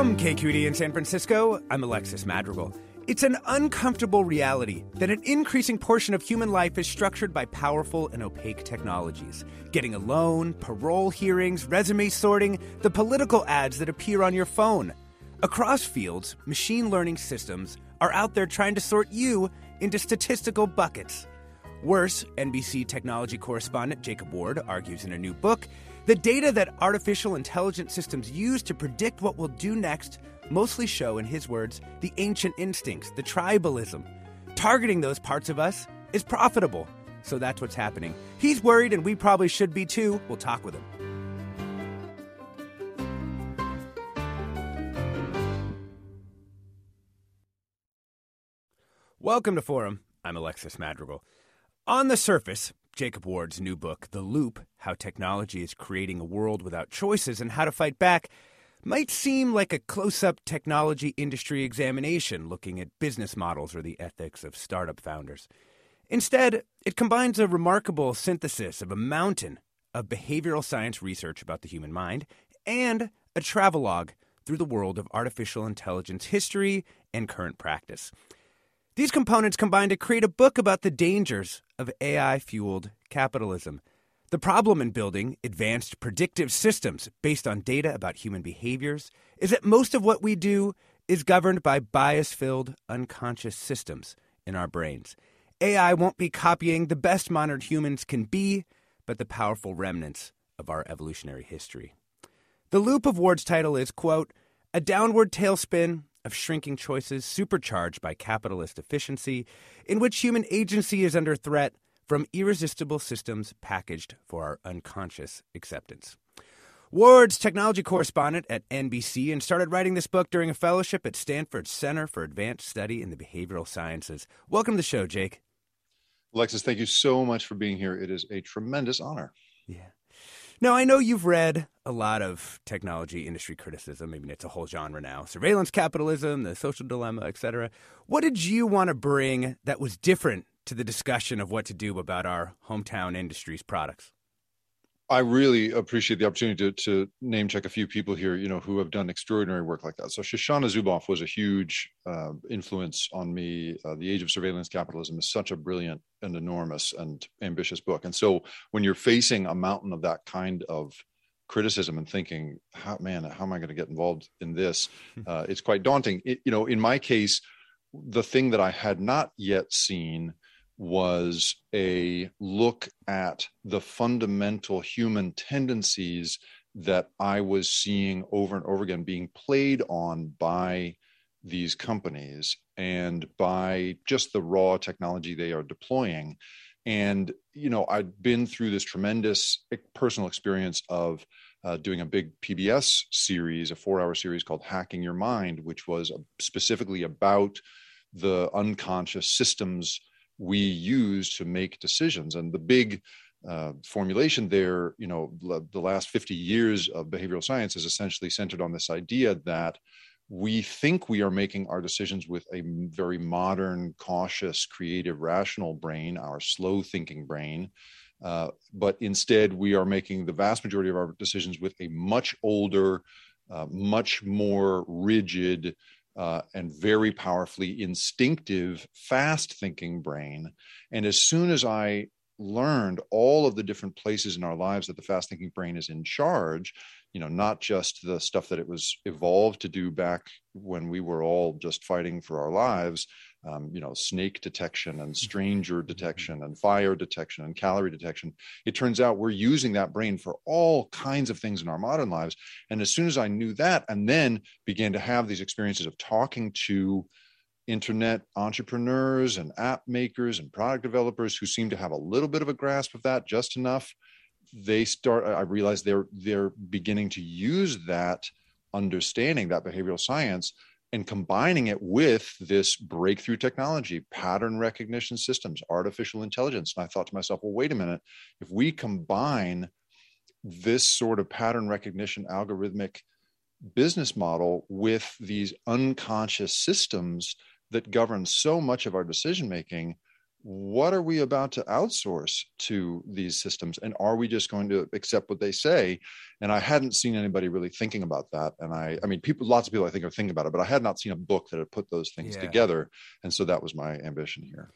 From KQED in San Francisco, I'm Alexis Madrigal. It's an uncomfortable reality that an increasing portion of human life is structured by powerful and opaque technologies. Getting a loan, parole hearings, resume sorting, the political ads that appear on your phone. Across fields, machine learning systems are out there trying to sort you into statistical buckets. Worse, NBC technology correspondent Jacob Ward argues in a new book the data that artificial intelligence systems use to predict what we'll do next mostly show, in his words, the ancient instincts, the tribalism. Targeting those parts of us is profitable. So that's what's happening. He's worried, and we probably should be too. We'll talk with him. Welcome to Forum. I'm Alexis Madrigal. On the surface, Jacob Ward's new book, The Loop How Technology is Creating a World Without Choices and How to Fight Back, might seem like a close up technology industry examination looking at business models or the ethics of startup founders. Instead, it combines a remarkable synthesis of a mountain of behavioral science research about the human mind and a travelogue through the world of artificial intelligence history and current practice. These components combine to create a book about the dangers of AI fueled capitalism. The problem in building advanced predictive systems based on data about human behaviors is that most of what we do is governed by bias filled unconscious systems in our brains. AI won't be copying the best modern humans can be, but the powerful remnants of our evolutionary history. The loop of Ward's title is, quote, a downward tailspin of shrinking choices supercharged by capitalist efficiency, in which human agency is under threat from irresistible systems packaged for our unconscious acceptance. Ward's technology correspondent at NBC and started writing this book during a fellowship at Stanford's Center for Advanced Study in the Behavioral Sciences. Welcome to the show, Jake. Alexis, thank you so much for being here. It is a tremendous honor. Yeah. Now, I know you've read a lot of technology industry criticism. I mean, it's a whole genre now surveillance capitalism, the social dilemma, etc. What did you want to bring that was different to the discussion of what to do about our hometown industry's products? I really appreciate the opportunity to, to, name check a few people here, you know, who have done extraordinary work like that. So Shoshana Zuboff was a huge uh, influence on me. Uh, the Age of Surveillance Capitalism is such a brilliant and enormous and ambitious book. And so when you're facing a mountain of that kind of criticism and thinking, how, man, how am I going to get involved in this? Hmm. Uh, it's quite daunting. It, you know, in my case, the thing that I had not yet seen was a look at the fundamental human tendencies that I was seeing over and over again being played on by these companies and by just the raw technology they are deploying. And, you know, I'd been through this tremendous personal experience of uh, doing a big PBS series, a four hour series called Hacking Your Mind, which was specifically about the unconscious systems we use to make decisions. And the big uh, formulation there, you know, the last 50 years of behavioral science is essentially centered on this idea that we think we are making our decisions with a very modern, cautious, creative, rational brain, our slow thinking brain. Uh, but instead, we are making the vast majority of our decisions with a much older, uh, much more rigid, uh, and very powerfully instinctive, fast thinking brain. And as soon as I learned all of the different places in our lives that the fast thinking brain is in charge you know not just the stuff that it was evolved to do back when we were all just fighting for our lives um, you know snake detection and stranger mm-hmm. detection and fire detection and calorie detection. It turns out we're using that brain for all kinds of things in our modern lives. And as soon as i knew that and then began to have these experiences of talking to internet entrepreneurs and app makers and product developers who seem to have a little bit of a grasp of that just enough they start i realize they're they're beginning to use that understanding that behavioral science and combining it with this breakthrough technology pattern recognition systems artificial intelligence. And i thought to myself well wait a minute. If we combine this sort of pattern recognition algorithmic business model with these unconscious systems that govern so much of our decision making what are we about to outsource to these systems? And are we just going to accept what they say? And i hadn't seen anybody really thinking about that. And i i mean people lots of people i think are thinking about it but i had not seen a book that had put those things yeah. together. And so that was my ambition here.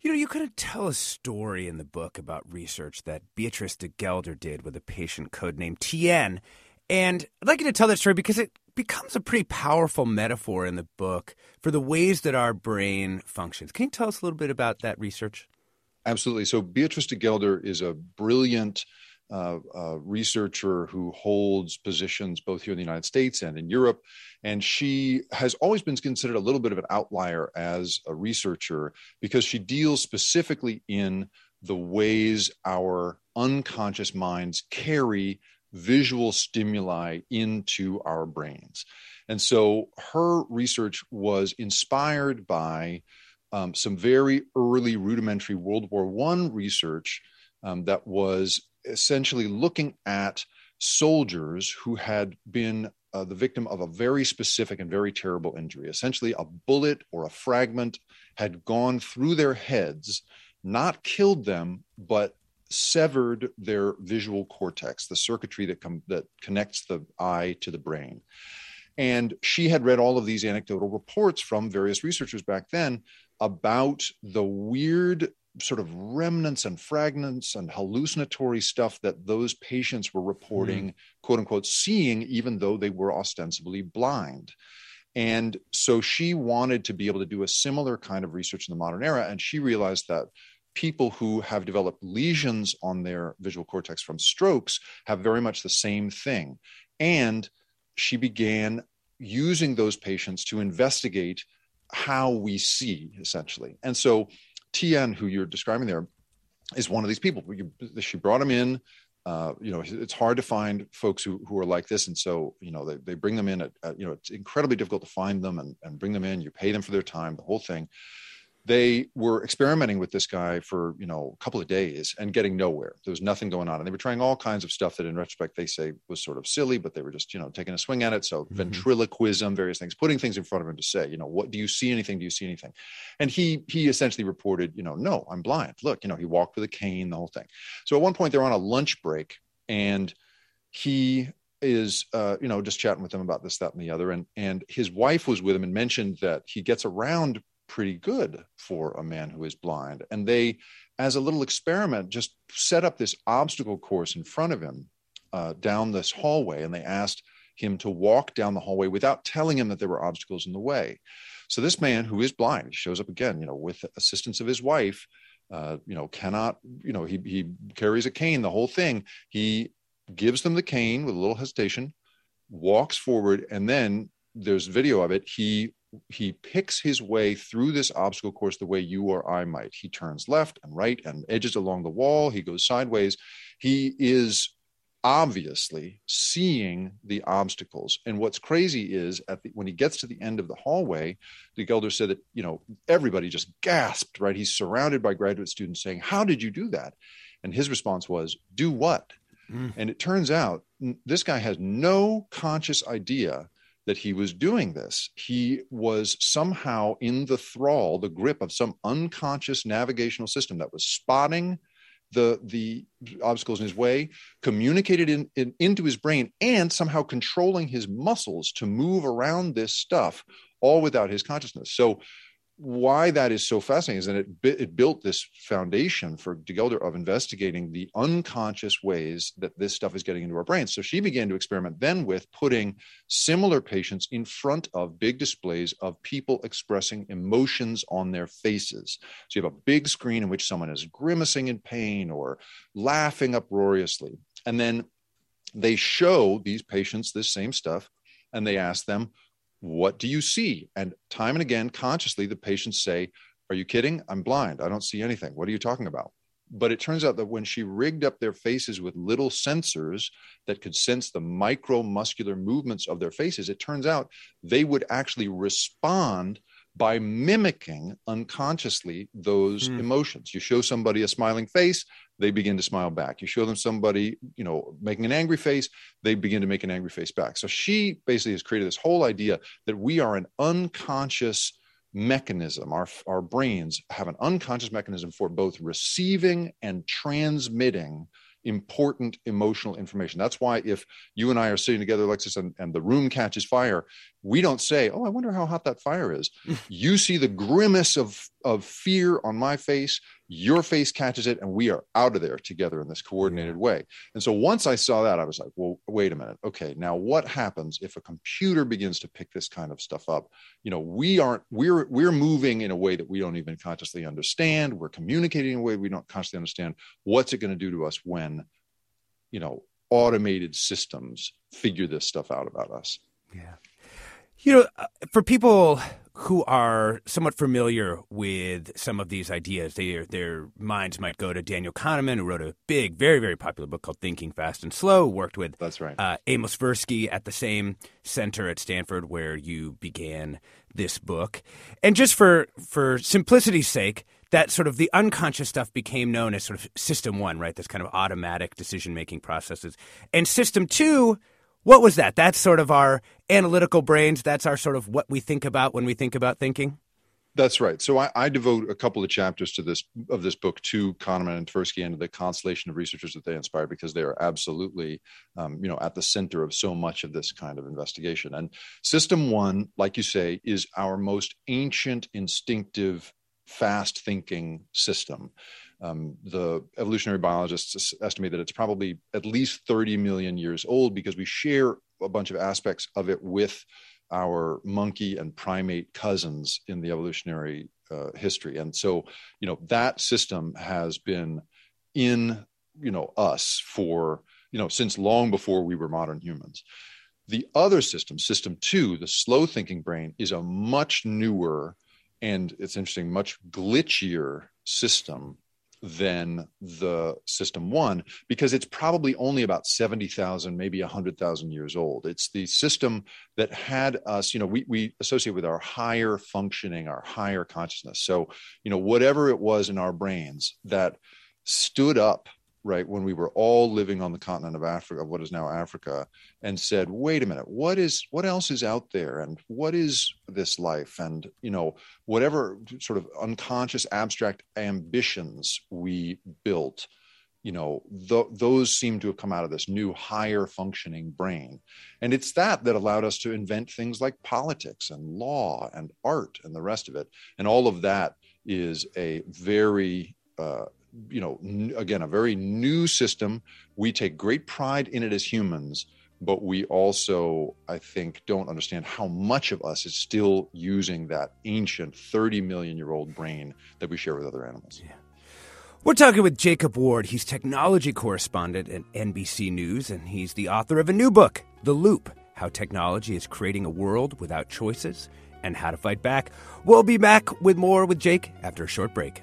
You know, you could tell a story in the book about research that Beatrice de Gelder did with a patient codenamed TN. And I'd like you to tell that story because it becomes a pretty powerful metaphor in the book for the ways that our brain functions. Can you tell us a little bit about that research? Absolutely. So, Beatrice de Gelder is a brilliant uh, uh, researcher who holds positions both here in the United States and in Europe. And she has always been considered a little bit of an outlier as a researcher because she deals specifically in the ways our unconscious minds carry visual stimuli into our brains. And so her research was inspired by um, some very early rudimentary World War I research um, that was essentially looking at soldiers who had been uh, the victim of a very specific and very terrible injury. Essentially, a bullet or a fragment had gone through their heads, not killed them, but severed their visual cortex, the circuitry that com- that connects the eye to the brain. And she had read all of these anecdotal reports from various researchers back then about the weird sort of remnants and fragments and hallucinatory stuff that those patients were reporting, mm. quote unquote, seeing, even though they were ostensibly blind. And so she wanted to be able to do a similar kind of research in the modern era. And she realized that people who have developed lesions on their visual cortex from strokes have very much the same thing. And she began using those patients to investigate how we see, essentially. And so TN, who you're describing there, is one of these people. She brought him in. Uh, you know, it's hard to find folks who, who are like this. And so, you know, they, they bring them in at, at, you know, it's incredibly difficult to find them and, and bring them in. You pay them for their time, the whole thing they were experimenting with this guy for you know a couple of days and getting nowhere. There was nothing going on and they were trying all kinds of stuff that in retrospect they say was sort of silly but they were just you know taking a swing at it. So mm-hmm. ventriloquism various things putting things in front of him to say you know what do you see anything? Do you see anything? And he he essentially reported you know no i'm blind. Look you know he walked with a cane the whole thing. So at one point they're on a lunch break and he is uh, you know just chatting with them about this that and the other and and his wife was with him and mentioned that he gets around pretty good for a man who is blind. And they, as a little experiment, just set up this obstacle course in front of him uh, down this hallway. And they asked him to walk down the hallway without telling him that there were obstacles in the way. So this man who is blind, shows up again, you know, with assistance of his wife, uh, you know, cannot, you know, he, he carries a cane, the whole thing. He gives them the cane with a little hesitation, walks forward, and then there's video of it. He he picks his way through this obstacle course the way you or I might. He turns left and right and edges along the wall. He goes sideways. He is obviously seeing the obstacles. And what's crazy is at the, when he gets to the end of the hallway, de Gelder said that, you know, everybody just gasped, right? He's surrounded by graduate students saying, How did you do that? And his response was, Do what? Mm. And it turns out this guy has no conscious idea that he was doing this. He was somehow in the thrall, the grip of some unconscious navigational system that was spotting the the obstacles in his way, communicated in, in, into his brain, and somehow controlling his muscles to move around this stuff, all without his consciousness. So why that is so fascinating is that it, it built this foundation for De Gelder of investigating the unconscious ways that this stuff is getting into our brains. So she began to experiment then with putting similar patients in front of big displays of people expressing emotions on their faces. So you have a big screen in which someone is grimacing in pain or laughing uproariously. And then they show these patients this same stuff and they ask them, what do you see? And time and again, consciously, the patients say, Are you kidding? I'm blind. I don't see anything. What are you talking about? But it turns out that when she rigged up their faces with little sensors that could sense the micromuscular movements of their faces, it turns out they would actually respond by mimicking unconsciously those mm. emotions. You show somebody a smiling face, they begin to smile back. You show them somebody, you know, making an angry face, they begin to make an angry face back. So she basically has created this whole idea that we are an unconscious mechanism. Our, our brains have an unconscious mechanism for both receiving and transmitting important emotional information. That's why if you and I are sitting together, Alexis, and, and the room catches fire, we don't say, Oh, I wonder how hot that fire is. you see the grimace of, of fear on my face, your face catches it, and we are out of there together in this coordinated way. And so once I saw that, I was like, Well, wait a minute. Okay, now what happens if a computer begins to pick this kind of stuff up? You know, we aren't, we're we're moving in a way that we don't even consciously understand. We're communicating in a way we don't consciously understand. What's it going to do to us when, you know, automated systems figure this stuff out about us? Yeah. You know, uh, for people who are somewhat familiar with some of these ideas, they, their minds might go to Daniel Kahneman, who wrote a big, very, very popular book called Thinking Fast and Slow. Worked with that's right uh, Amos Tversky at the same center at Stanford where you began this book. And just for for simplicity's sake, that sort of the unconscious stuff became known as sort of System One, right? This kind of automatic decision making processes, and System Two what was that? That's sort of our analytical brains. That's our sort of what we think about when we think about thinking. That's right. So I, I, devote a couple of chapters to this of this book to Kahneman and Tversky and the constellation of researchers that they inspire because they are absolutely, um, you know, at the center of so much of this kind of investigation. And System One, like you say, is our most ancient, instinctive, fast-thinking system. Um, the evolutionary biologists estimate that it's probably at least 30 million years old because we share a bunch of aspects of it with our monkey and primate cousins in the evolutionary uh, history. And so, you know, that system has been in, you know, us for, you know, since long before we were modern humans. The other system, system two, the slow thinking brain, is a much newer and it's interesting, much glitchier system than the system one because it's probably only about 70,000, maybe 100,000 years old. It's the system that had us, you know, we, we associate with our higher functioning, our higher consciousness. So, you know, whatever it was in our brains that stood up right when we were all living on the continent of africa of what is now africa and said wait a minute what is what else is out there? And what is this life? And you know whatever sort of unconscious abstract ambitions we built you know th- those seem to have come out of this new higher functioning brain. And it's that that allowed us to invent things like politics and law and art and the rest of it. And all of that is a very uh, you know, again, a very new system. We take great pride in it as humans, but we also, I think, don't understand how much of us is still using that ancient 30 million year old brain that we share with other animals. Yeah. We're talking with Jacob Ward. He's technology correspondent at NBC News, and he's the author of a new book, The Loop How Technology is Creating a World Without Choices and How to Fight Back. We'll be back with more with Jake after a short break.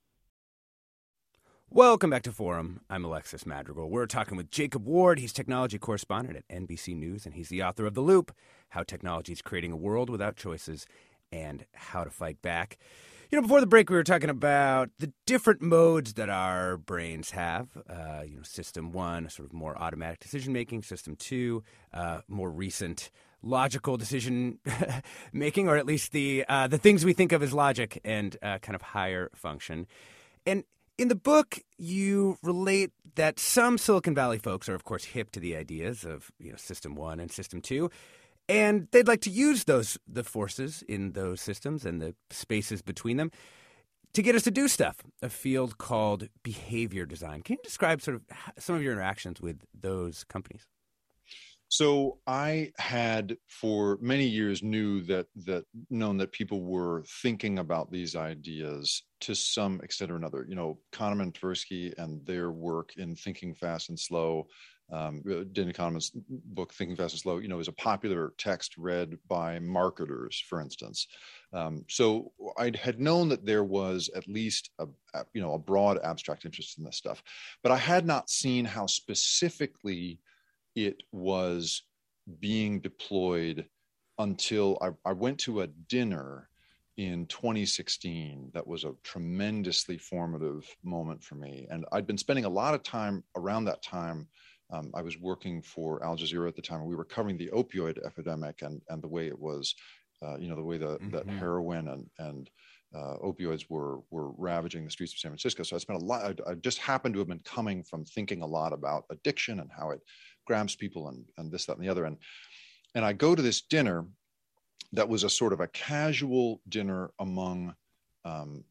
Welcome back to Forum. I'm Alexis Madrigal. We're talking with Jacob Ward. He's technology correspondent at NBC News, and he's the author of The Loop How Technology is Creating a World Without Choices and How to Fight Back. You know, before the break, we were talking about the different modes that our brains have. Uh, you know, system one, sort of more automatic decision making, system two, uh, more recent logical decision making, or at least the uh, the things we think of as logic and uh, kind of higher function. And in the book, you relate that some Silicon Valley folks are, of course, hip to the ideas of you know System One and System Two, and they'd like to use those the forces in those systems and the spaces between them to get us to do stuff. A field called behavior design. Can you describe sort of some of your interactions with those companies? So I had for many years knew that that known that people were thinking about these ideas to some extent or another. You know, Kahneman, Tversky, and their work in Thinking Fast and Slow. Um, Dan Kahneman's book Thinking Fast and Slow, you know, is a popular text read by marketers, for instance. Um, so I had known that there was at least a, a, you know a broad abstract interest in this stuff, but I had not seen how specifically it was being deployed until I, I, went to a dinner in 2016 that was a tremendously formative moment for me and i'd been spending a lot of time around that time um, i was working for al jazeera at the time and we were covering the opioid epidemic and, and the way it was uh, you know the way the, mm-hmm. that heroin and, and uh, opioids were were ravaging the streets of San Francisco. So I spent a lot. I, I just happened to have been coming from thinking a lot about addiction and how it grabs people and, and this, that, and the other. And, and I go to this dinner that was a sort of a casual dinner among um,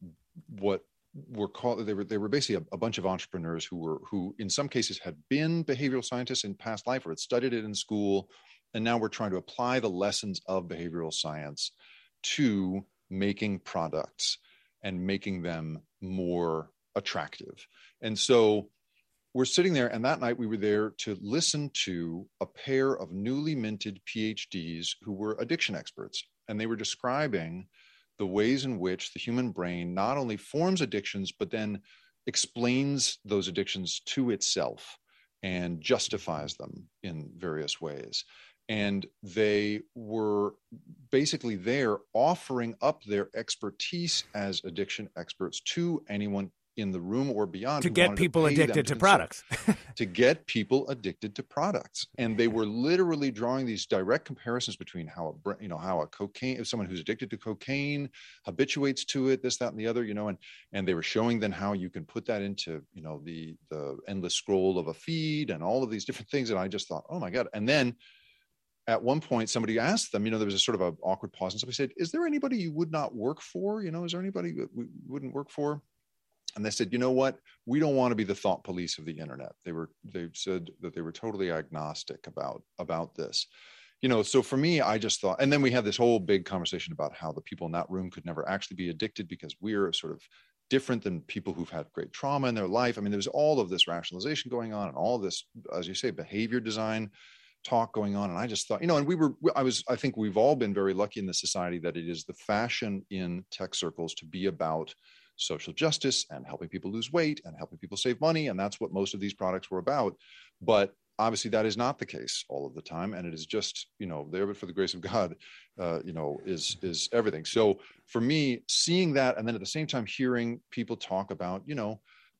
what were called they were they were basically a, a, bunch of entrepreneurs who were who in some cases had been behavioral scientists in past life or had studied it in school and now we're trying to apply the lessons of behavioral science to making products and making them more attractive and so we're sitting there, and that night we were there to listen to a pair of newly minted PhDs who were addiction experts. And they were describing the ways in which the human brain not only forms addictions, but then explains those addictions to itself and justifies them in various ways. And they were basically there offering up their expertise as addiction experts to anyone in the room or beyond to get people to addicted to, products. To get people addicted to products. And they were literally drawing these direct comparisons between how a you know how a cocaine if someone who's addicted to cocaine habituates to it this that and the other you know and and they were showing then how you can put that into you know the the endless scroll of a feed and all of these different things. And i just thought oh my god. And then at one point somebody asked them you know there was a sort of an awkward pause and somebody said is there anybody you would not work for? You know is there anybody that we wouldn't work for and they said you know what? We don't want to be the thought police of the internet. They were they said that they were totally agnostic about about this. You know so for me i just thought and then we had this whole big conversation about how the people in that room could never actually be addicted because we're sort of different than people who've had great trauma in their life. I mean there's all of this rationalization going on and all this as you say behavior design talk going on. And i just thought you know and we were i was i think we've all been very lucky in the society that it is the fashion in tech circles to be about social justice and helping people lose weight and helping people save money. And that's what most of these products were about. But obviously that is not the case all of the time and it is just you know there but for the grace of god uh, you know is is everything so for me seeing that and then at the same time hearing people talk about you know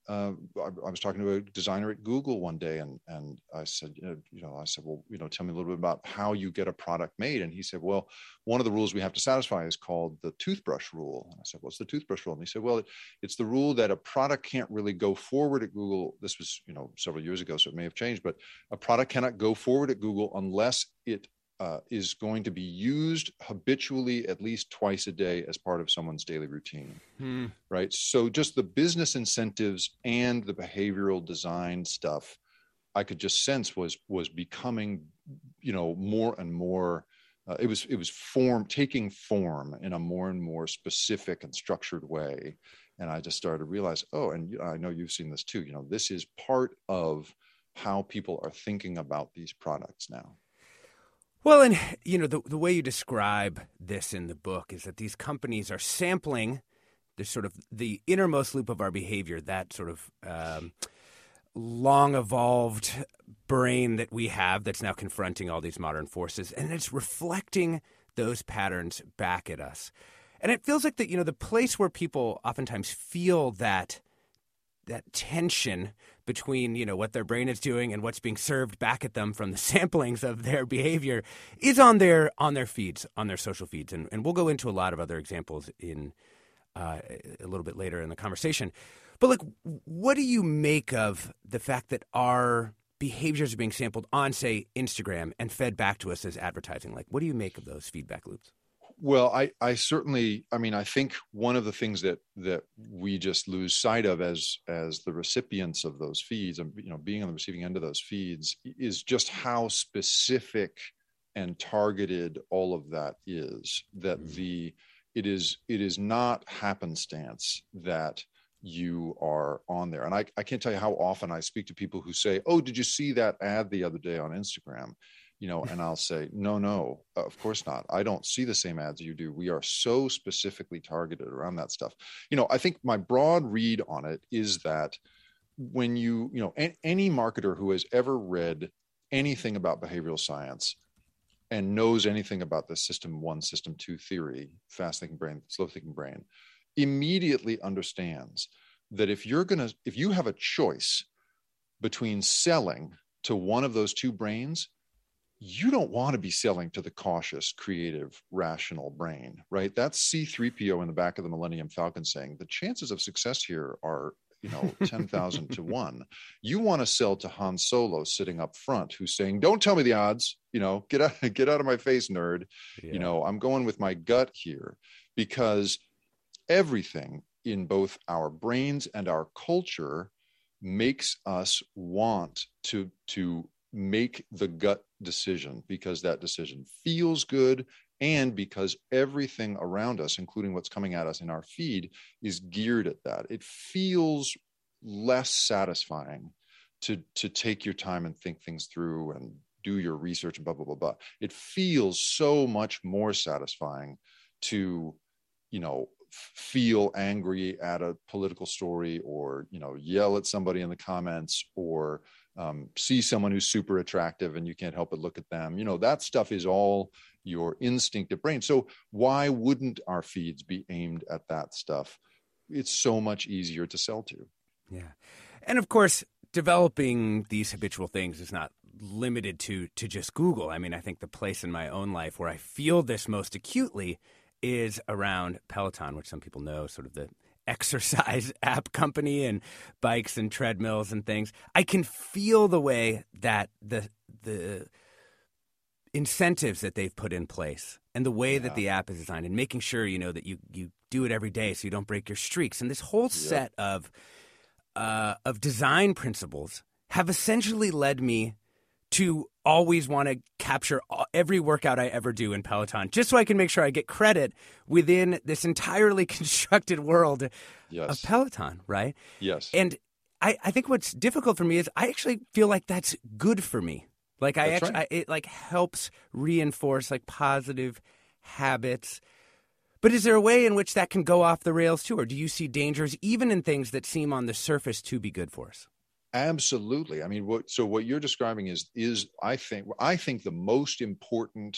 uh, I, I, was talking to a designer at Google one day, and and I said, you know, you know, I said, well, you know, tell me a little bit about how you get a product made. And he said, well, one of the rules we have to satisfy is called the toothbrush rule. And I said, what's the toothbrush rule? And he said, well, it, it's the rule that a product can't really go forward at Google. This was, you know, several years ago, so it may have changed, but a product cannot go forward at Google unless it uh, is going to be used habitually at least twice a day as part of someone's daily routine hmm. right? So just the business incentives and the behavioral design stuff i could just sense was was becoming you know more and more uh, it was it was form taking form in a more and more specific and structured way. And i just started to realize oh and i know you've seen this too you know this is part of how people are thinking about these products now well, and you know the the way you describe this in the book is that these companies are sampling the sort of the innermost loop of our behavior, that sort of um, long evolved brain that we have that's now confronting all these modern forces, and it's reflecting those patterns back at us. And it feels like that you know the place where people oftentimes feel that that tension between you know what their brain is doing and what's being served back at them from the samplings of their behavior is on their on their feeds on their social feeds. And, and we'll go into a lot of other examples in uh, a little bit later in the conversation. But like what do you make of the fact that our behaviors are being sampled on say instagram and fed back to us as advertising? Like what do you make of those feedback loops well, I, I certainly, I mean, I think one of the things that that we just lose sight of as as the recipients of those feeds, and you know, being on the receiving end of those feeds, is just how specific and targeted all of that is. That mm-hmm. the it is it is not happenstance that you are on there. And I, I can't tell you how often I speak to people who say, "Oh, did you see that ad the other day on Instagram?" You know and i'll say no no of course not. I don't see the same ads you do. We are so specifically targeted around that stuff. You know i think my broad read on it is that when you you know any marketer who has ever read anything about behavioral science and knows anything about the system one system two theory fast thinking brain slow thinking brain immediately understands that if you're going to if you have a choice between selling to one of those two brains you don't want to be selling to the cautious, creative, rational brain, right? That's C3PO in the back of the Millennium Falcon saying the chances of success here are, you know, 10,000 to 1. You want to sell to Han Solo sitting up front who's saying, "Don't tell me the odds, you know, get out get out of my face, nerd." Yeah. You know, I'm going with my gut here because everything in both our brains and our culture makes us want to to make the gut decision because that decision feels good and because everything around us, including what's coming at us in our feed, is geared at that. It feels less satisfying to, to take your time and think things through and do your research and blah, blah, blah, blah. It feels so much more satisfying to, you know, feel angry at a political story or, you know, yell at somebody in the comments or, um, see someone who's super attractive and you can't help but look at them. You know, that stuff is all your instinctive brain. So why wouldn't our feeds be aimed at that stuff? It's so much easier to sell to. Yeah. And of course, developing these habitual things is not limited to to just Google. I mean, I think the place in my own life where I feel this most acutely is around Peloton, which some people know, sort of the exercise app company and bikes and treadmills and things. I can feel the way that the the incentives that they've put in place and the way yeah. that the app is designed and making sure you know that you you do it every day so you don't break your streaks and this whole set of uh, of design principles have essentially led me to always want to capture every workout I ever do in Peloton, just so I can make sure I get credit within this entirely constructed world yes. of Peloton, right? Yes. And I, I think what's difficult for me is I actually feel like that's good for me. Like I that's actually, right. I, it like helps reinforce like positive habits. But is there a way in which that can go off the rails too, or do you see dangers even in things that seem on the surface to be good for us? Absolutely. I mean, what, so what you're describing is is I think I think the most important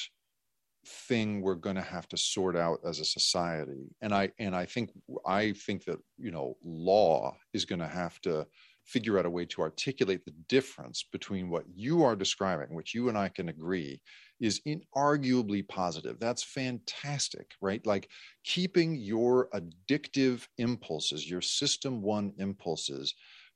thing we're going to have to sort out as a society and i and i think i think that you know law is going to have to figure out a way to articulate the difference between what you are describing which you and i can agree is inarguably positive that's fantastic right like keeping your addictive impulses your system 1 impulses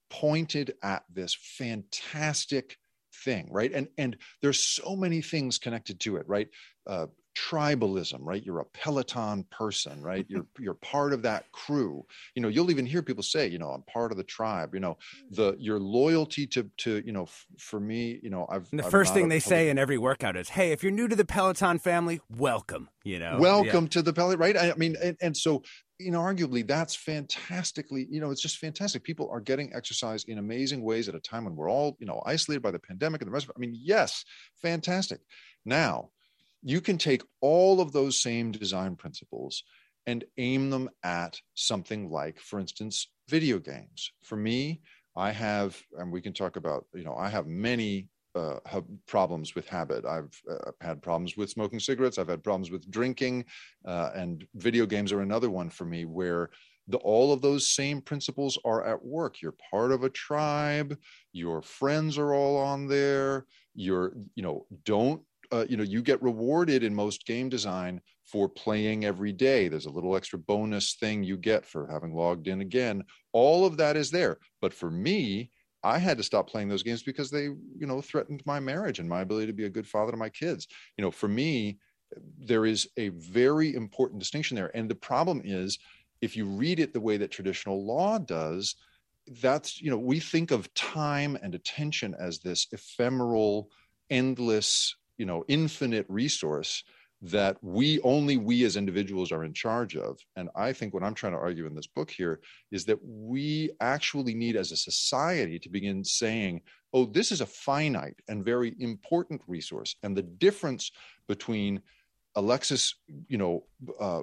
pointed at this fantastic thing right? And and there's so many things connected to it right? Uh, tribalism right? You're a peloton person right? You're you're part of that crew. You know you'll even hear people say you know i'm part of the tribe you know the mm. your loyalty to to you know f- for me you know i've and the I'm first thing they say in every workout is hey if you're new to the peloton family welcome you know? Welcome yeah. to the peloton right? I mean and, and so you know arguably that's fantastically you know it's just fantastic. People are getting exercise in amazing ways at a time when we're all you know isolated by the pandemic and the rest of it. I mean yes fantastic. Now you can take all of those same design principles and aim them at something like for instance video games for me i have and we can talk about you know i have many uh, problems with habit. I've uh, had problems with smoking cigarettes. I've had problems with drinking, uh, and video games are another one for me where the, all of those same principles are at work. You're part of a tribe. Your friends are all on there. You're, you know, don't uh, you know you get rewarded in most game design for playing every day. There's a little extra bonus thing you get for having logged in again. All of that is there. But for me i had to stop playing those games because they you know threatened my marriage and my ability to be a good father to my kids. You know for me there is a very important distinction there. And the problem is if you read it the way that traditional law does that's you know we think of time and attention as this ephemeral endless you know infinite resource that we only we as individuals are in charge of. And i think what i'm trying to argue in this book here is that we actually need as a society to begin saying oh this is a finite and very important resource. And the difference between alexis you know uh,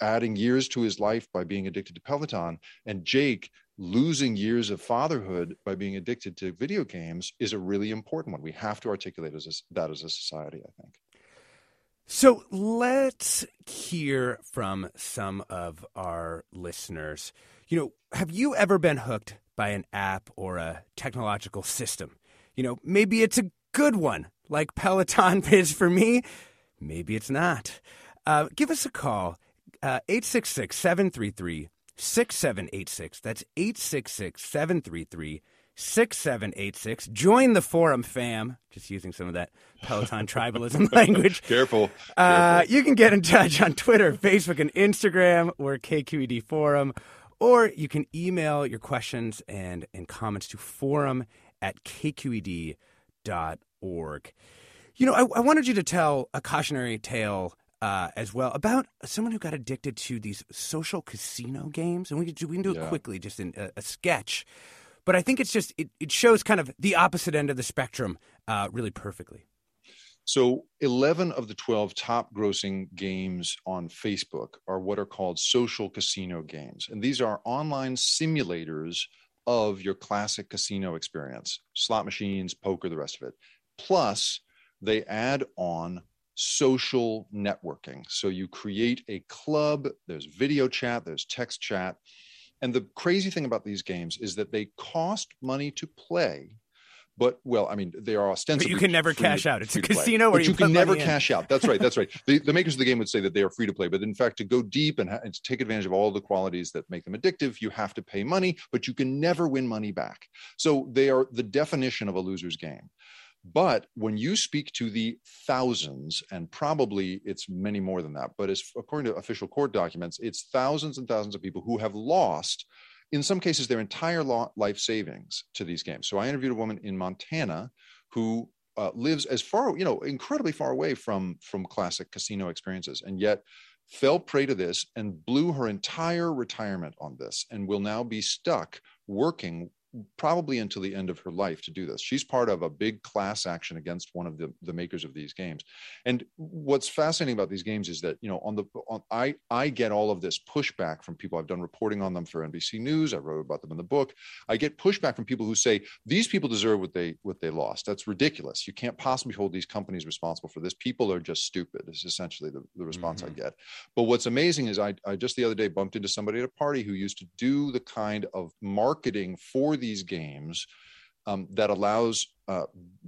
adding years to his life by being addicted to peloton and jake losing years of fatherhood by being addicted to video games is a really important one. We have to articulate as a, that as a society, I think. So let's hear from some of our listeners. You know, have you ever been hooked by an app or a technological system? You know, maybe it's a good one, like Peloton is for me. Maybe it's not. Uh, give us a call, uh, 866 733 6786. That's 866 733 6786. Join the forum, fam. Just using some of that Peloton tribalism language. Careful. Uh, Careful. you can get in touch on Twitter, Facebook, and Instagram. or KQED Forum. Or you can email your questions and, and comments to forum at kqed.org. You know, I, I wanted you to tell a cautionary tale uh, as well about someone who got addicted to these social casino games, and we can do, we can do it quickly, just in a, a sketch. But I think it's just it, it shows kind of the opposite end of the spectrum uh, really perfectly. So, 11 of the 12 top grossing games on Facebook are what are called social casino games. And these are online simulators of your classic casino experience slot machines, poker, the rest of it. Plus, they add on social networking. So, you create a club, there's video chat, there's text chat. And the crazy thing about these games is that they cost money to play. But well, I mean, they are ostensibly. you can never free to- cash out. It's a casino where but you you can never money in. cash out. That's right. That's right. The, the makers of the game would say that they are free to play, but in fact, to go deep and, ha- and to take advantage of all the qualities that make them addictive, you have to pay money, but you can never win money back. So they are the definition of a loser's game. But when you speak to the thousands, and probably it's many more than that, but according to official court documents, it's thousands and thousands of people who have lost, in some cases, their entire life savings to these games. So I interviewed a woman in Montana who uh, lives as far, you know, incredibly far away from from classic casino experiences, and yet fell prey to this and blew her entire retirement on this, and will now be stuck working probably until the end of her life to do this. She's part of a big class action against one of the, the makers of these games. And what's fascinating about these games is that, you know, on the on, I I get all of this pushback from people. I've done reporting on them for NBC News. I wrote about them in the book. I get pushback from people who say these people deserve what they what they lost. That's ridiculous. You can't possibly hold these companies responsible for this. People are just stupid. Is essentially the, the response mm-hmm. I get. But what's amazing is I I just the other day bumped into somebody at a party who used to do the kind of marketing for these games um, that allows uh,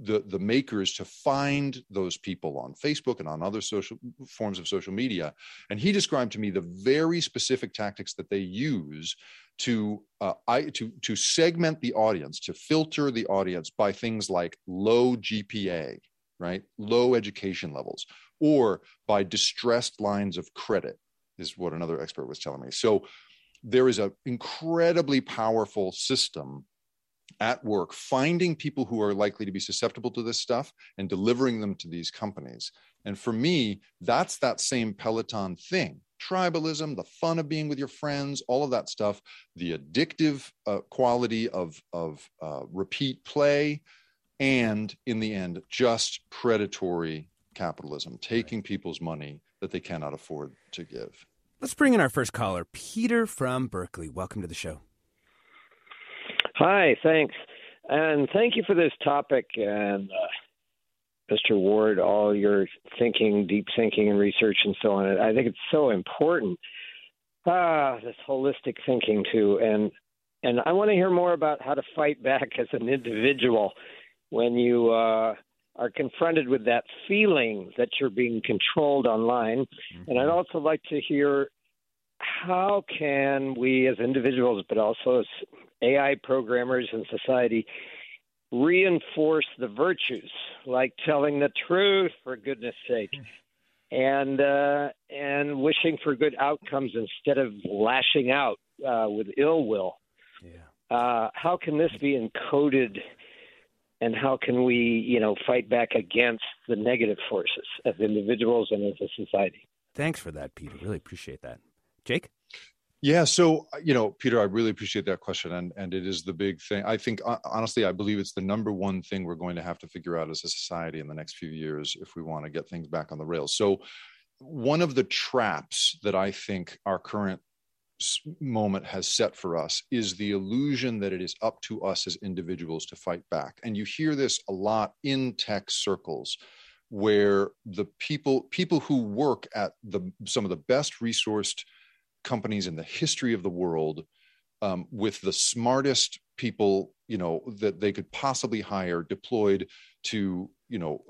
the the makers to find those people on Facebook and on other social forms of social media. And he described to me the very specific tactics that they use to uh, I to to segment the audience, to filter the audience by things like low GPA, right, low education levels, or by distressed lines of credit, is what another expert was telling me. So there is an incredibly powerful system at work finding people who are likely to be susceptible to this stuff and delivering them to these companies. And for me, that's that same Peloton thing tribalism, the fun of being with your friends, all of that stuff, the addictive uh, quality of, of uh, repeat play, and in the end, just predatory capitalism, taking people's money that they cannot afford to give. Let's bring in our first caller, Peter from Berkeley. Welcome to the show. Hi, thanks. And thank you for this topic. And uh, Mr. Ward, all your thinking, deep thinking, and research and so on. I think it's so important. Ah, this holistic thinking too. And and I want to hear more about how to fight back as an individual when you uh, are confronted with that feeling that you're being controlled online. Mm-hmm. And I'd also like to hear how can we as individuals, but also as AI programmers and society, reinforce the virtues, like telling the truth, for goodness sake, and uh, and wishing for good outcomes instead of lashing out uh, with ill will. Yeah. Uh, how can this be encoded and how can we, you know, fight back against the negative forces as individuals and as a society? Thanks for that, Peter. Really appreciate that. Jake? Yeah, so you know, Peter, I really appreciate that question, and and it is the big thing. I think honestly, I believe it's the number one thing we're going to have to figure out as a society in the next few years if we want to get things back on the rails. So, one of the traps that I think our current moment has set for us is the illusion that it is up to us as individuals to fight back. And you hear this a lot in tech circles where the people people who work at the some of the best resourced companies in the history of the world um, with the smartest people you know that they could possibly hire deployed to you know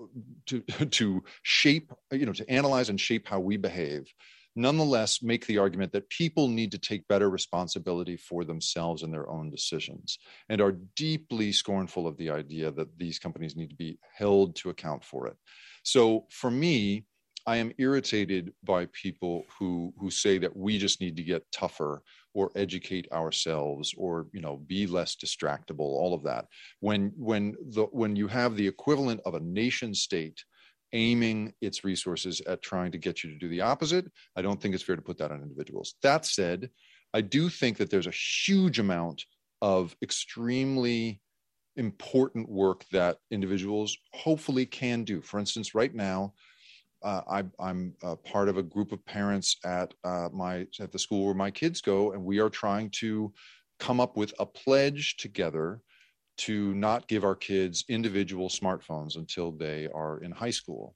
to to shape you know to analyze and shape how we behave nonetheless make the argument that people need to take better responsibility for themselves and their own decisions and are deeply scornful of the idea that these companies need to be held to account for it. So for me, I am irritated by people who who say that we just need to get tougher or educate ourselves or you know be less distractible all of that when when the when you have the equivalent of a nation state aiming its resources at trying to get you to do the opposite. I don't think it's fair to put that on individuals. That said, I do think that there's a huge amount of extremely important work that individuals hopefully can do. For instance, right now, uh, I, am part of a group of parents at uh, my at the school where my kids go, and we are trying to come up with a pledge together to not give our kids individual smartphones until they are in high school.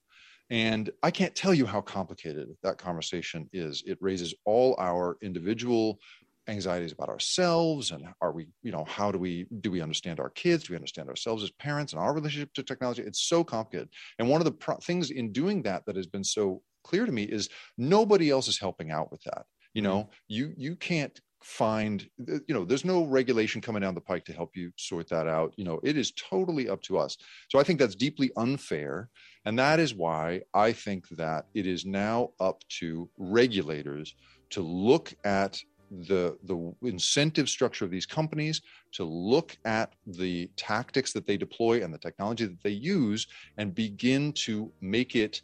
And I can't tell you how complicated that conversation is. It raises all our individual anxieties about ourselves and are we, you know, how do we do we understand our kids? Do we understand ourselves as parents and our relationship to technology? It's so complicated. And one of the pro- things in doing that that has been so clear to me is nobody else is helping out with that. You hmm. know, you you can't find you know there's no regulation coming down the pike to help you sort that out you know it is totally up to us. So i think that's deeply unfair and that is why i think that it is now up to regulators to look at the the incentive structure of these companies to look at the tactics that they deploy and the technology that they use and begin to make it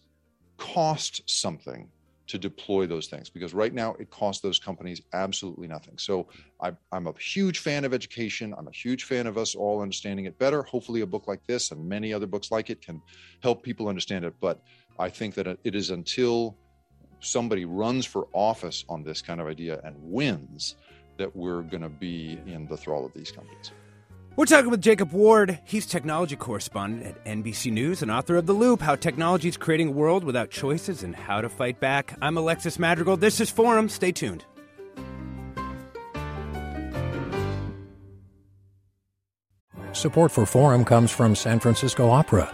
cost something to deploy those things because right now it costs those companies absolutely nothing. So I, am a huge fan of education. I'm a huge fan of us all understanding it better. Hopefully, a book like this and many other books like it can help people understand it. But I think that it is until somebody runs for office on this kind of idea and wins that we're going to be in the thrall of these companies. We're talking with Jacob Ward. He's technology correspondent at NBC News and author of The Loop How Technology is Creating a World Without Choices and How to Fight Back. I'm Alexis Madrigal. This is Forum. Stay tuned. Support for Forum comes from San Francisco Opera.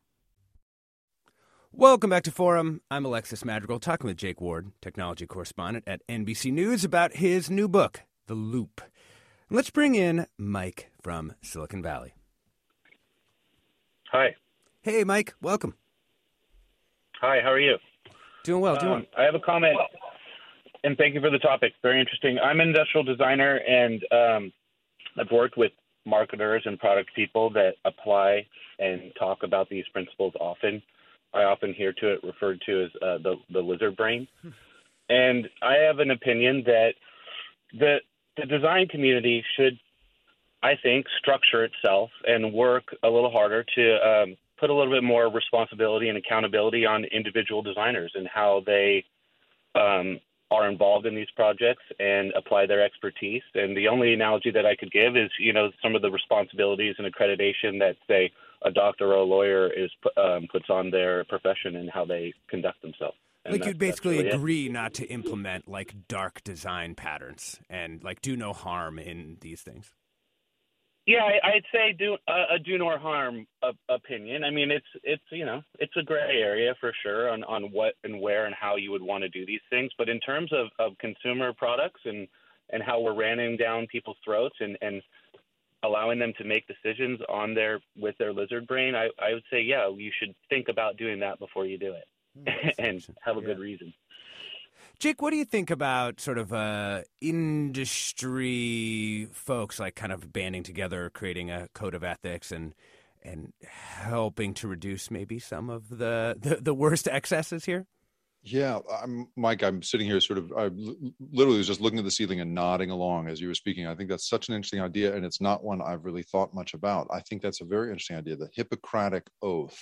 Welcome back to Forum. I'm Alexis Madrigal, talking with Jake Ward, technology correspondent at NBC News, about his new book, The Loop. Let's bring in Mike from Silicon Valley. Hi. Hey, Mike. Welcome. Hi. How are you? Doing well. Doing. Um, I have a comment, and thank you for the topic. Very interesting. I'm an industrial designer, and um, I've worked with marketers and product people that apply and talk about these principles often. I often hear to it referred to as uh, the the lizard brain, and I have an opinion that the the design community should, I think, structure itself and work a little harder to um, put a little bit more responsibility and accountability on individual designers and how they um, are involved in these projects and apply their expertise. And the only analogy that I could give is, you know, some of the responsibilities and accreditation that say a doctor or a lawyer is um, puts on their profession and how they conduct themselves. And like you'd basically really agree it. not to implement like dark design patterns and like do no harm in these things. Yeah, I, would say do uh, a do no harm opinion. I mean, it's it's you know it's a gray area for sure on on what and where and how you would want to do these things. But in terms of, of consumer products and and how we're ramming down people's throats and and allowing them to make decisions on their with their lizard brain, I, I would say, yeah, you should think about doing that before you do it, hmm, and have a yeah. good reason. Jake, what do you think about sort of uh, industry folks like kind of banding together, creating a code of ethics, and and helping to reduce maybe some of the the, the worst excesses here? Yeah, I'm Mike. I'm sitting here, sort of. I literally was just looking at the ceiling and nodding along as you were speaking. I think that's such an interesting idea, and it's not one I've really thought much about. I think that's a very interesting idea. The Hippocratic oath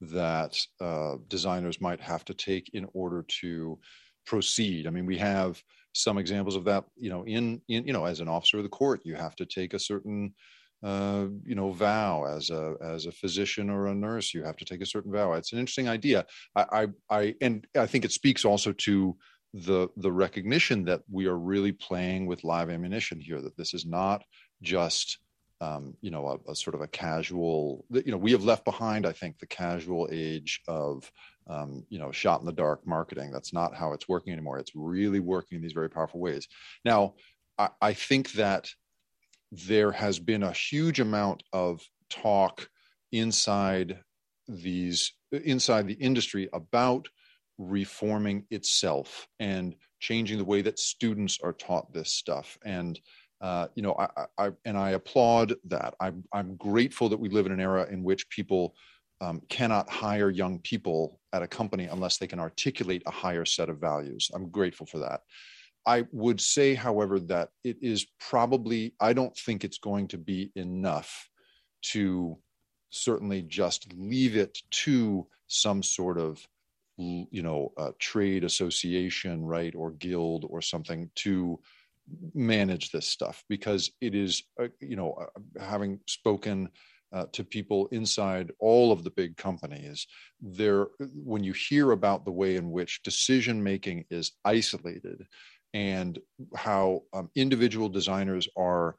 that uh, designers might have to take in order to proceed. I mean, we have some examples of that. You know, in in you know, as an officer of the court, you have to take a certain uh, you know vow as a as a physician or a nurse you have to take a certain vow. It's an interesting idea. I i, I and i think it speaks also to the the recognition that we are really playing with live ammunition here that this is not just um, you know a, a, sort of a casual you know we have left behind i think the casual age of um, you know shot in the dark marketing. That's not how it's working anymore. It's really working in these very powerful ways. Now i, I think that there has been a huge amount of talk inside these inside the industry about reforming itself and changing the way that students are taught this stuff. And uh, you know I, I, and i applaud that. I'm, I'm grateful that we live in an era in which people um, cannot hire young people at a company unless they can articulate a higher set of values. I'm grateful for that I would say, however, that it is probably, I don't think it's going to be enough to certainly just leave it to some sort of you know trade association right or guild or something to manage this stuff. Because it is, uh, you know, uh, having spoken uh, to people inside all of the big companies, there when you hear about the way in which decision making is isolated and how um, individual designers are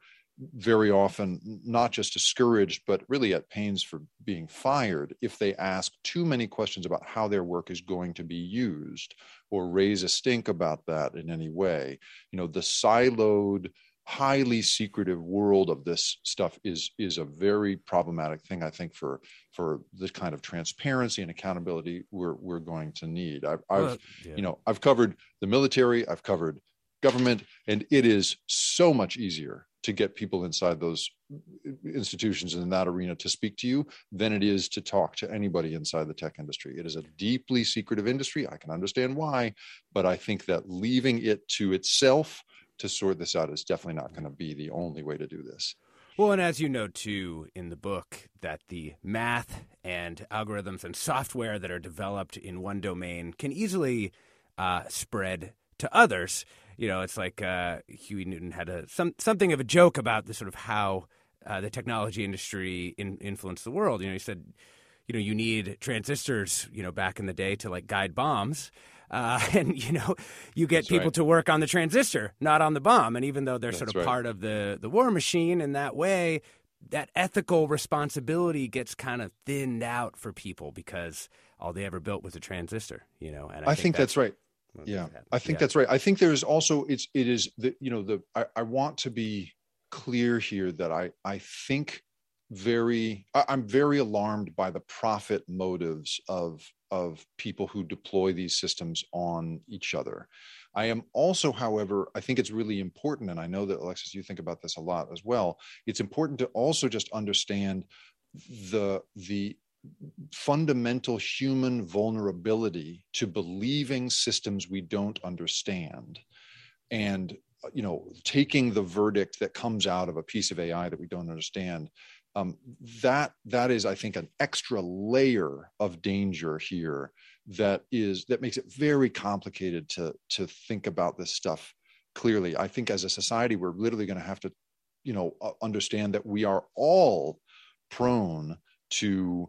very often not just discouraged, but really at pains for being fired if they ask too many questions about how their work is going to be used or raise a stink about that in any way. You know, the siloed, highly secretive world of this stuff is is a very problematic thing, I think, for for the kind of transparency and accountability we're we're going to need. I've, I've yeah. you know, I've covered the military, I've covered government, and it is so much easier to get people inside those institutions in that arena to speak to you than it is to talk to anybody inside the tech industry. It is a deeply secretive industry. I can understand why, but I think that leaving it to itself to sort this out is definitely not going to be the only way to do this. Well, and as you know too in the book, that the math and algorithms and software that are developed in one domain can easily uh, spread to others you know, it's like uh, Huey Newton had a some something of a joke about the sort of how uh, the technology industry in, influenced the world. You know, he said, you know, you need transistors, you know, back in the day to like guide bombs. Uh, and you know, you get That's people right. to work on the transistor, not on the bomb. And even though they're That's sort of right. part of the the war machine in that way, that ethical responsibility gets kind of thinned out for people because all they ever built was a transistor. You know, and I, I think, think that's, that's, right yeah i think yeah. that's right i think there's also it's it is the you know the I, I want to be clear here that i i think very i'm very alarmed by the profit motives of of people who deploy these systems on each other. I am also however i think it's really important and i know that alexis you think about this a lot as well it's important to also just understand the the fundamental human vulnerability to believing systems we don't understand and you know taking the verdict that comes out of a piece of ai that we don't understand um, that that is i think an extra layer of danger here that is that makes it very complicated to to think about this stuff clearly i think as a society we're literally going to have to you know understand that we are all prone to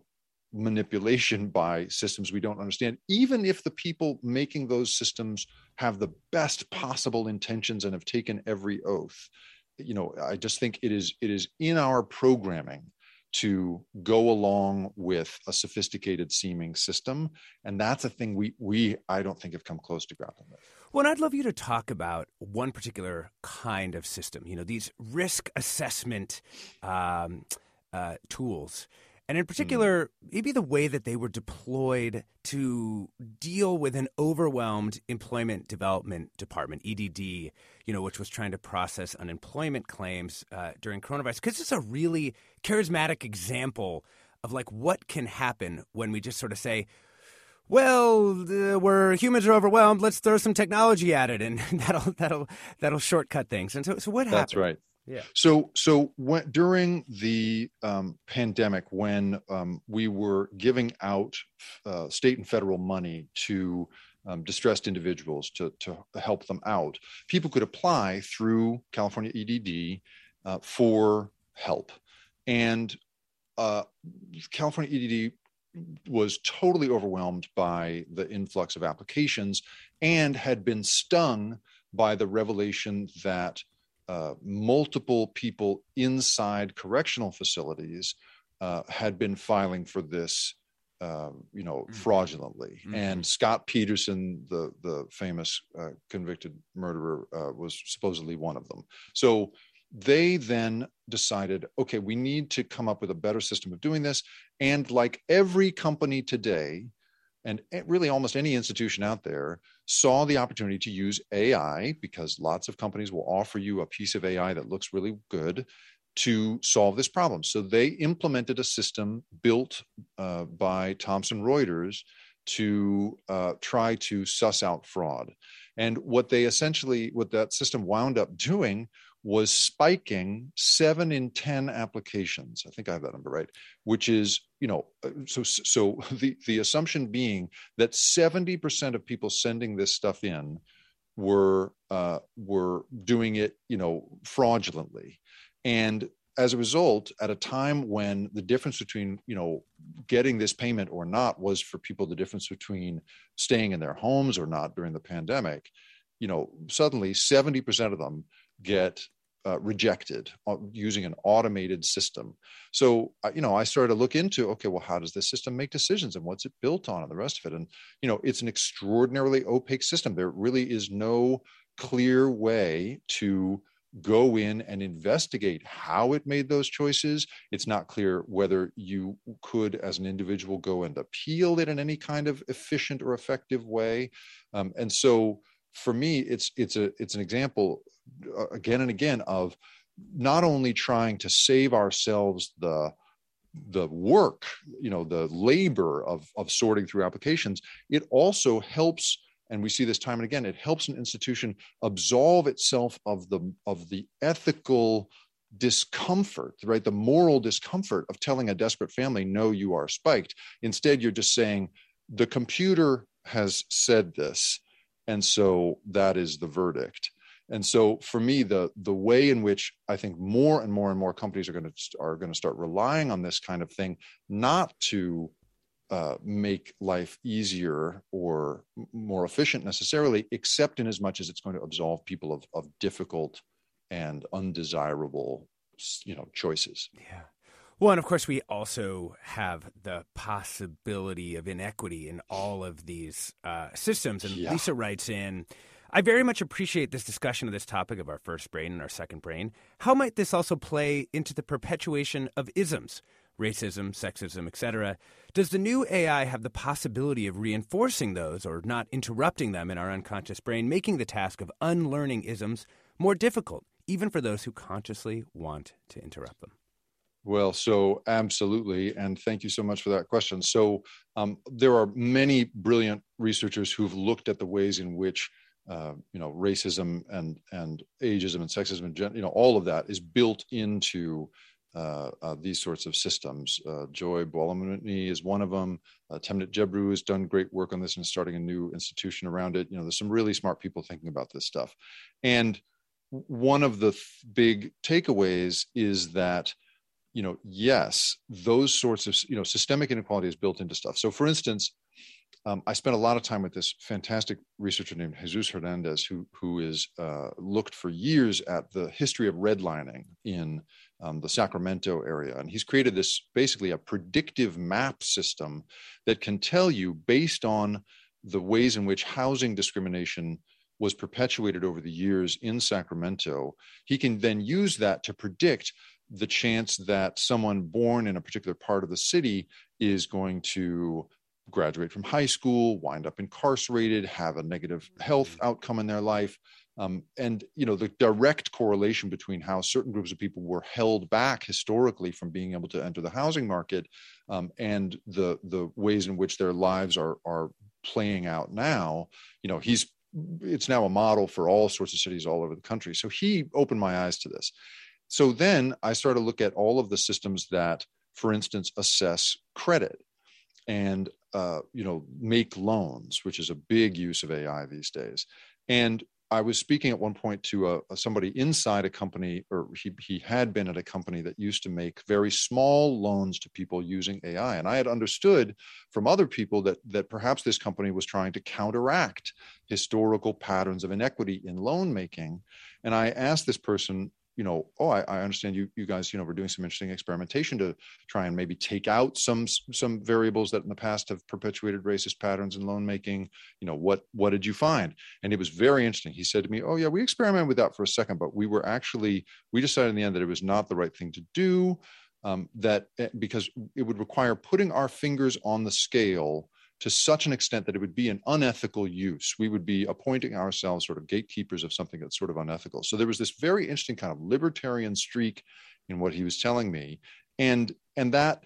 manipulation by systems we don't understand, even if the people making those systems have the best possible intentions and have taken every oath. You know, I just think it is it is in our programming to go along with a sophisticated seeming system. And that's a thing we we i don't think have come close to grappling with. Well i'd love you to talk about one particular kind of system you know these risk assessment um, uh, tools and in hmm. particular, maybe the way that they were deployed to deal with an overwhelmed Employment Development Department, EDD, you know, which was trying to process unemployment claims uh, during coronavirus. Because it's a really charismatic example of like what can happen when we just sort of say, well, uh, we're humans are overwhelmed. Let's throw some technology at it, and that'll that'll that'll shortcut things. And so, so what happened? That's right. Yeah. So so when, during the um, pandemic, when um, we were giving out uh, state and federal money to um, distressed individuals to to help them out, people could apply through California EDD uh, for help, and uh, California EDD was totally overwhelmed by the influx of applications and had been stung by the revelation that uh, multiple people inside correctional facilities uh, had been filing for this, uh, you know, mm-hmm. fraudulently. Mm-hmm. And Scott Peterson, the the famous uh, convicted murderer, uh, was supposedly one of them. So they then decided, okay, we need to come up with a better system of doing this. And like every company today, and really almost any institution out there saw the opportunity to use AI because lots of companies will offer you a piece of AI that looks really good to solve this problem. So they implemented a system built uh, by Thomson Reuters to uh, try to suss out fraud. And what they essentially, what that system wound up doing was spiking seven in 10 applications. I think I have that number right, which is, you know, uh, so, so the, the assumption being that 70% of people sending this stuff in were uh, were doing it, you know, fraudulently, and as a result, at a time when the difference between you know getting this payment or not was for people the difference between staying in their homes or not during the pandemic, you know, suddenly seventy percent of them get uh, rejected uh, using an automated system. So, uh, you know, I started to look into, okay, well, how does this system make decisions and what's it built on and the rest of it? And, you know, it's an extraordinarily opaque system. There really is no clear way to go in and investigate how it made those choices. It's not clear whether you could, as an individual, go and appeal it in any kind of efficient or effective way. Um, and so, for me, it's it's a it's an example uh, again and again of not only trying to save ourselves the the work you know the labor of of sorting through applications it also helps and we see this time and again it helps an institution absolve itself of the of the ethical discomfort right? The moral discomfort of telling a desperate family no you are spiked. Instead you're just saying the computer has said this and so that is the verdict. And so for me the the way in which i think more and more and more companies are going to are going to start relying on this kind of thing not to uh, make life easier or more efficient necessarily except in as much as it's going to absolve people of, of difficult and undesirable you know choices. Yeah well, and of course, we also have the possibility of inequity in all of these uh, systems. And yeah. Lisa writes in, I very much appreciate this discussion of this topic of our first brain and our second brain. How might this also play into the perpetuation of isms, racism, sexism, etc.? Does the new AI have the possibility of reinforcing those or not interrupting them in our unconscious brain, making the task of unlearning isms more difficult, even for those who consciously want to interrupt them? Well, so absolutely. And thank you so much for that question. So, um, there are many brilliant researchers who've looked at the ways in which uh, you know racism and and ageism and sexism and you know all of that is built into uh, uh, these sorts of systems. Uh, Joy Buolamwini is one of them. Uh, Timnit Gebru has done great work on this and is starting a new institution around it. You know, there's some really smart people thinking about this stuff. And one of the th- big takeaways is that you know, yes, those sorts of, you know, systemic inequality is built into stuff. So, for instance, um, I spent a lot of time with this fantastic researcher named Jesus Hernandez, who who is uh, looked for years at the history of redlining in um, the Sacramento area, and he's created this basically a predictive map system that can tell you based on the ways in which housing discrimination was perpetuated over the years in Sacramento. He can then use that to predict the chance that someone born in a particular part of the city is going to graduate from high school, wind up incarcerated, have a negative health mm-hmm. outcome in their life. Um, and you know the direct correlation between how certain groups of people were held back historically from being able to enter the housing market um, and the the ways in which their lives are are playing out now you know he's it's now a model for all sorts of cities all over the country so he opened my eyes to this so then I started to look at all of the systems that, for instance, assess credit and uh, you know make loans, which is a big use of AI these days. And I was speaking at one point to a, a, somebody inside a company, or he, he had been at a company that used to make very small loans to people using AI. And I had understood from other people that, that perhaps this company was trying to counteract historical patterns of inequity in loan making. And I asked this person, you know, oh, I, I, understand you you guys, you know, we're doing some interesting experimentation to try and maybe take out some some variables that in the past have perpetuated racist patterns in loan making. You know, what what did you find? And it was very interesting. He said to me, "Oh yeah, we experimented with that for a second, but we were actually we decided in the end that it was not the right thing to do. Um, that eh, because it would require putting our fingers on the scale." To such an extent that it would be an unethical use. We would be appointing ourselves sort of gatekeepers of something that's sort of unethical. So there was this very interesting kind of libertarian streak in what he was telling me. And and that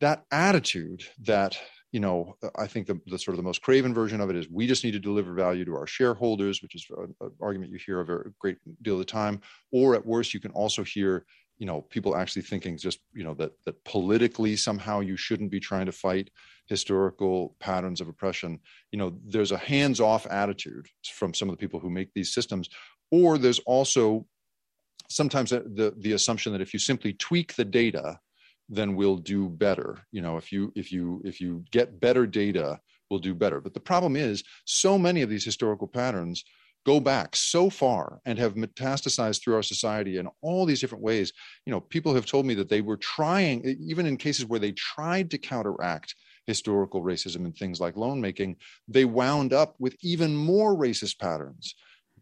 that attitude that you know i think the, the, sort of the most craven version of it is we just need to deliver value to our shareholders which is an argument you hear a very great deal of the time or at worst you can also hear you know people actually thinking just you know that that politically somehow you shouldn't be trying to fight historical patterns of oppression. You know there's a hands-off attitude from some of the people who make these systems or there's also sometimes the the assumption that if you simply tweak the data then we'll do better. You know if you if you if you get better data we'll do better. But the problem is so many of these historical patterns go back so far and have metastasized through our society in all these different ways. You know people have told me that they were trying even in cases where they tried to counteract historical racism and things like loan making they wound up with even more racist patterns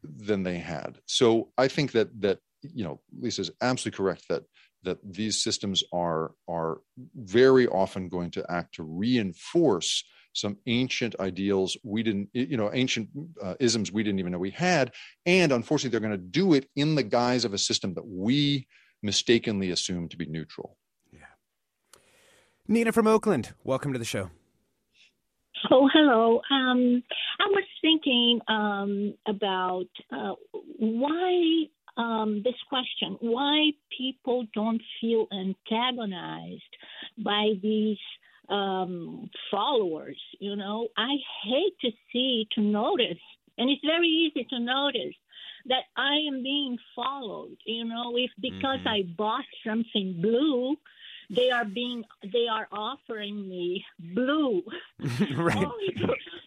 than they had. So i think that that you know lisa is absolutely correct that that these systems are are very often going to act to reinforce some ancient ideals we didn't you know ancient uh, isms we didn't even know we had and unfortunately they're going to do it in the guise of a system that we mistakenly assume to be neutral. Yeah. Nina from oakland welcome to the show. Oh, hello. Um, I was thinking um, about uh, why um, this question why people don't feel antagonized by these um, followers. You know, I hate to see, to notice, and it's very easy to notice that I am being followed. You know, if because mm-hmm. I bought something blue, they are being they are offering me blue right.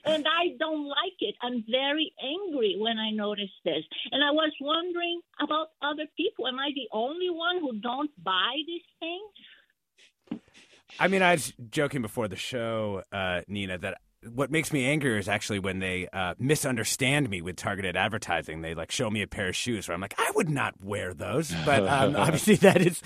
and i don't like it i'm very angry when i notice this and i was wondering about other people am i the only one who don't buy these things I mean, I was joking before the show, uh, Nina, that what makes me angrier is actually when they uh, misunderstand me with targeted advertising. They like show me a pair of shoes where I'm like, I would not wear those. But um, obviously, that is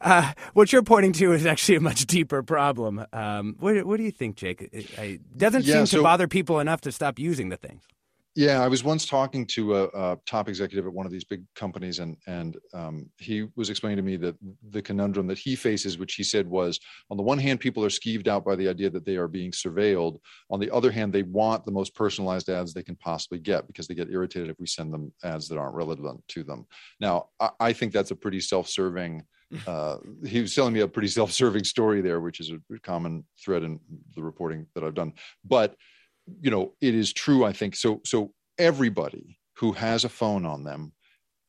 uh, what you're pointing to is actually a much deeper problem. Um, what, what, do you think, Jake? It, it doesn't yeah, seem so, to bother people enough to stop using the things. Yeah, I was once talking to a, a, top executive at one of these big companies, and and um, he was explaining to me that the conundrum that he faces, which he said was, on the one hand, people are skeeved out by the idea that they are being surveilled. On the other hand, they want the most personalized ads they can possibly get because they get irritated if we send them ads that aren't relevant to them. Now, I, I think that's a pretty self-serving. Uh, he was telling me a pretty self-serving story there, which is a common thread in the reporting that I've done, but you know it is true i think. So so everybody who has a phone on them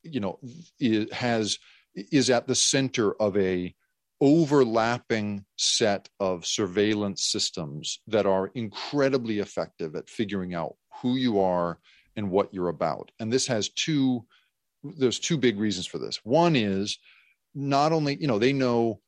you know is, has is at the center of a overlapping set of surveillance systems that are incredibly effective at figuring out who you are and what you're about. And this has two there's two big reasons for this. One is not only you know they know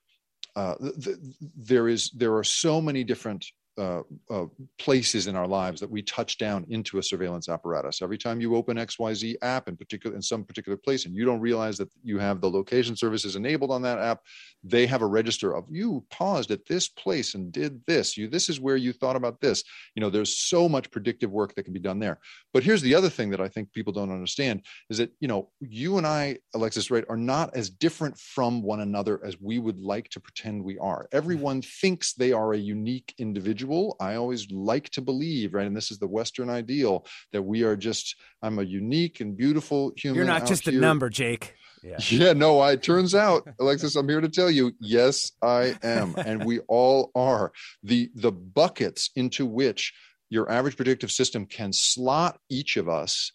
uh, th- there is there are so many different uh, uh, places in our lives that we touch down into a surveillance apparatus. Every time you open XYZ app in particular in some particular place and you don't realize that you have the location services enabled on that app, they have a register of you paused at this place and did this. You this is where you thought about this. You know, there's so much predictive work that can be done there. But here's the other thing that I think people don't understand is that, you know, you and I, Alexis, right, are not as different from one another as we would like to pretend we are. Everyone thinks they are a unique individual. I always like to believe, right, and this is the Western ideal that we are just, I'm a unique and beautiful human. You're not just here. a number, Jake. Yeah. yeah, no, I turns out, Alexis, I'm here to tell you, yes, I am. And we all are. The the buckets into which your average predictive system can slot each of us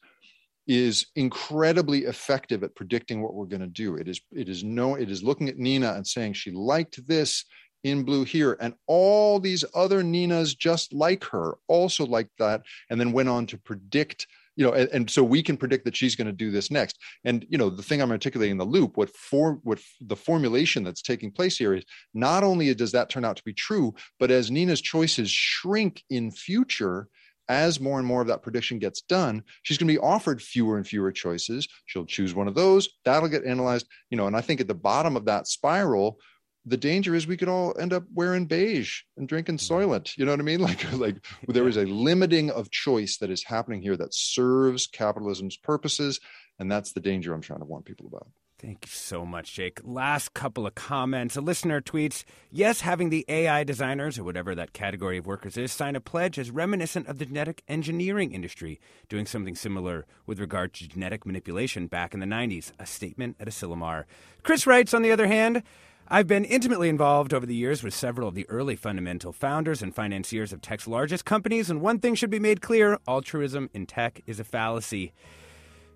is incredibly effective at predicting what we're going to do. It is it is no it is looking at Nina and saying she liked this in blue here. And all these other Ninas just like her also like that and then went on to predict you know and, and so we can predict that she's going to do this next. And you know the thing i'm articulating in the loop what for what the formulation that's taking place here is not only does that turn out to be true but as nina's choices shrink in future as more and more of that prediction gets done she's going to be offered fewer and fewer choices. She'll choose one of those. That'll get analyzed you know and i think at the bottom of that spiral the danger is we could all end up wearing beige and drinking mm-hmm. Soylent. You know what I mean? Like, like there is a limiting of choice that is happening here that serves capitalism's purposes, and that's the danger I'm trying to warn people about. Thank you so much, Jake. Last couple of comments. A listener tweets Yes, having the AI designers, or whatever that category of workers is, sign a pledge is reminiscent of the genetic engineering industry, doing something similar with regard to genetic manipulation back in the 90s. A statement at Asilomar. Chris writes, on the other hand, I've been intimately involved over the years with several of the early fundamental founders and financiers of tech's largest companies, and one thing should be made clear altruism in tech is a fallacy.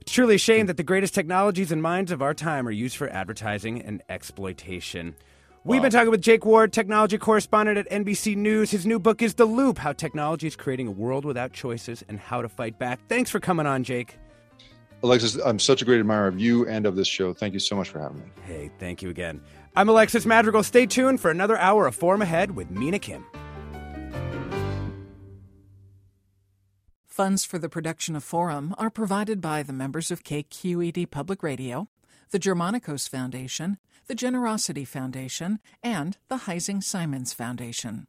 It's truly a shame that the greatest technologies and minds of our time are used for advertising and exploitation. We've been talking with Jake Ward, technology correspondent at NBC News. His new book is The Loop How Technology is Creating a World Without Choices and How to Fight Back. Thanks for coming on, Jake. Alexis, I'm such a great admirer of you and of this show. Thank you so much for having me. Hey, thank you again. I'm Alexis Madrigal. Stay tuned for another hour of Forum Ahead with Mina Kim. Funds for the production of Forum are provided by the members of KQED Public Radio, the Germanacos Foundation, the Generosity Foundation, and the Heising Simons Foundation.